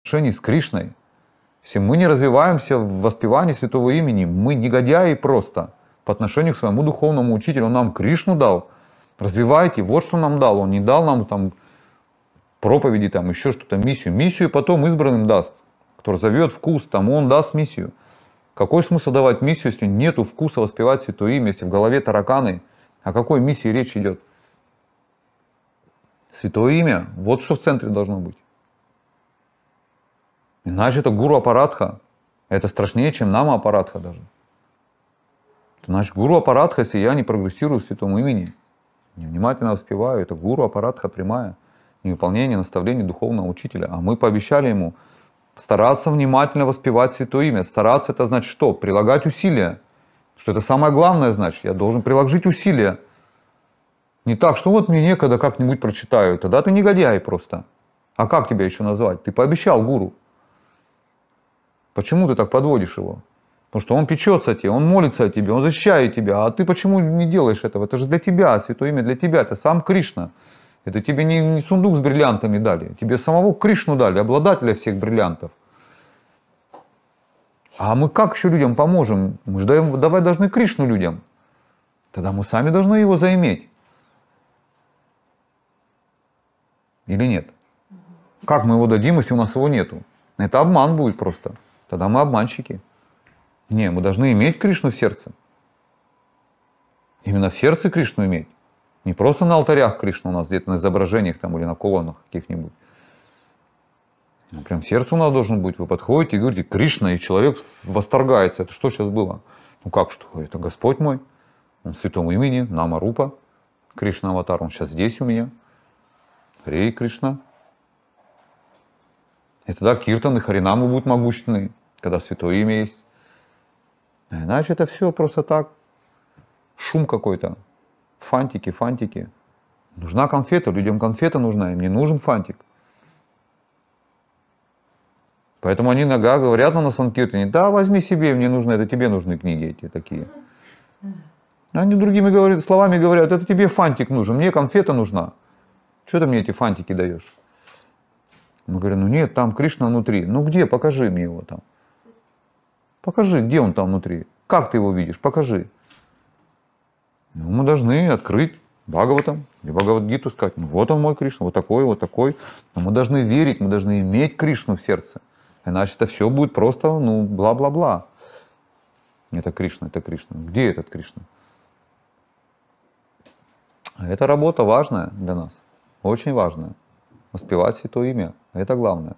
отношении с Кришной. Если мы не развиваемся в воспевании святого имени, мы негодяи просто по отношению к своему духовному учителю. Он нам Кришну дал. Развивайте, вот что нам дал. Он не дал нам там проповеди, там еще что-то, миссию. Миссию потом избранным даст, кто зовет вкус, тому он даст миссию. Какой смысл давать миссию, если нету вкуса воспевать святое имя, если в голове тараканы? О какой миссии речь идет? Святое имя, вот что в центре должно быть. Иначе это гуру аппаратха. Это страшнее, чем нама аппаратха даже. Значит, гуру аппаратха, если я не прогрессирую в святом имени, невнимательно воспеваю, это гуру аппаратха прямая, невыполнение наставлений духовного учителя. А мы пообещали ему стараться внимательно воспевать святое имя. Стараться это значит что? Прилагать усилия. Что это самое главное значит. Я должен приложить усилия. Не так, что вот мне некогда как-нибудь прочитаю. Тогда ты негодяй просто. А как тебя еще назвать? Ты пообещал гуру. Почему ты так подводишь его? Потому что он печется о тебе, он молится о тебе, он защищает тебя. А ты почему не делаешь этого? Это же для тебя, святое имя для тебя. Это сам Кришна. Это тебе не, не сундук с бриллиантами дали. Тебе самого Кришну дали, обладателя всех бриллиантов. А мы как еще людям поможем? Мы же даем, давать должны Кришну людям. Тогда мы сами должны его заиметь. Или нет? Как мы его дадим, если у нас его нету? Это обман будет просто. Тогда мы обманщики. Не, мы должны иметь Кришну в сердце. Именно в сердце Кришну иметь. Не просто на алтарях Кришна у нас, где-то на изображениях там или на колоннах каких-нибудь. Ну, прям сердце у нас должен быть. Вы подходите и говорите, Кришна, и человек восторгается. Это что сейчас было? Ну как что? Это Господь мой. Он в святом имени, Нама Рупа. Кришна Аватар, он сейчас здесь у меня. Хрей Кришна. И тогда киртан и харинамы будут могущественные, когда святое имя есть. Иначе это все просто так. Шум какой-то. Фантики, фантики. Нужна конфета, людям конфета нужна, им не нужен фантик. Поэтому они нога говорят на Санкиртане, да, возьми себе, мне нужно, это тебе нужны книги эти такие. Они другими говорят, словами говорят, это тебе фантик нужен, мне конфета нужна. Что ты мне эти фантики даешь? Мы говорим, ну нет, там Кришна внутри. Ну где, покажи мне его там. Покажи, где он там внутри. Как ты его видишь, покажи. Ну, мы должны открыть Бхагаватам или Бхагавадгиту, сказать, ну вот он мой Кришна, вот такой, вот такой. Но мы должны верить, мы должны иметь Кришну в сердце. Иначе это все будет просто, ну, бла-бла-бла. Это Кришна, это Кришна. Где этот Кришна? Это работа важная для нас, очень важная. Воспевать Святое Имя, это главное.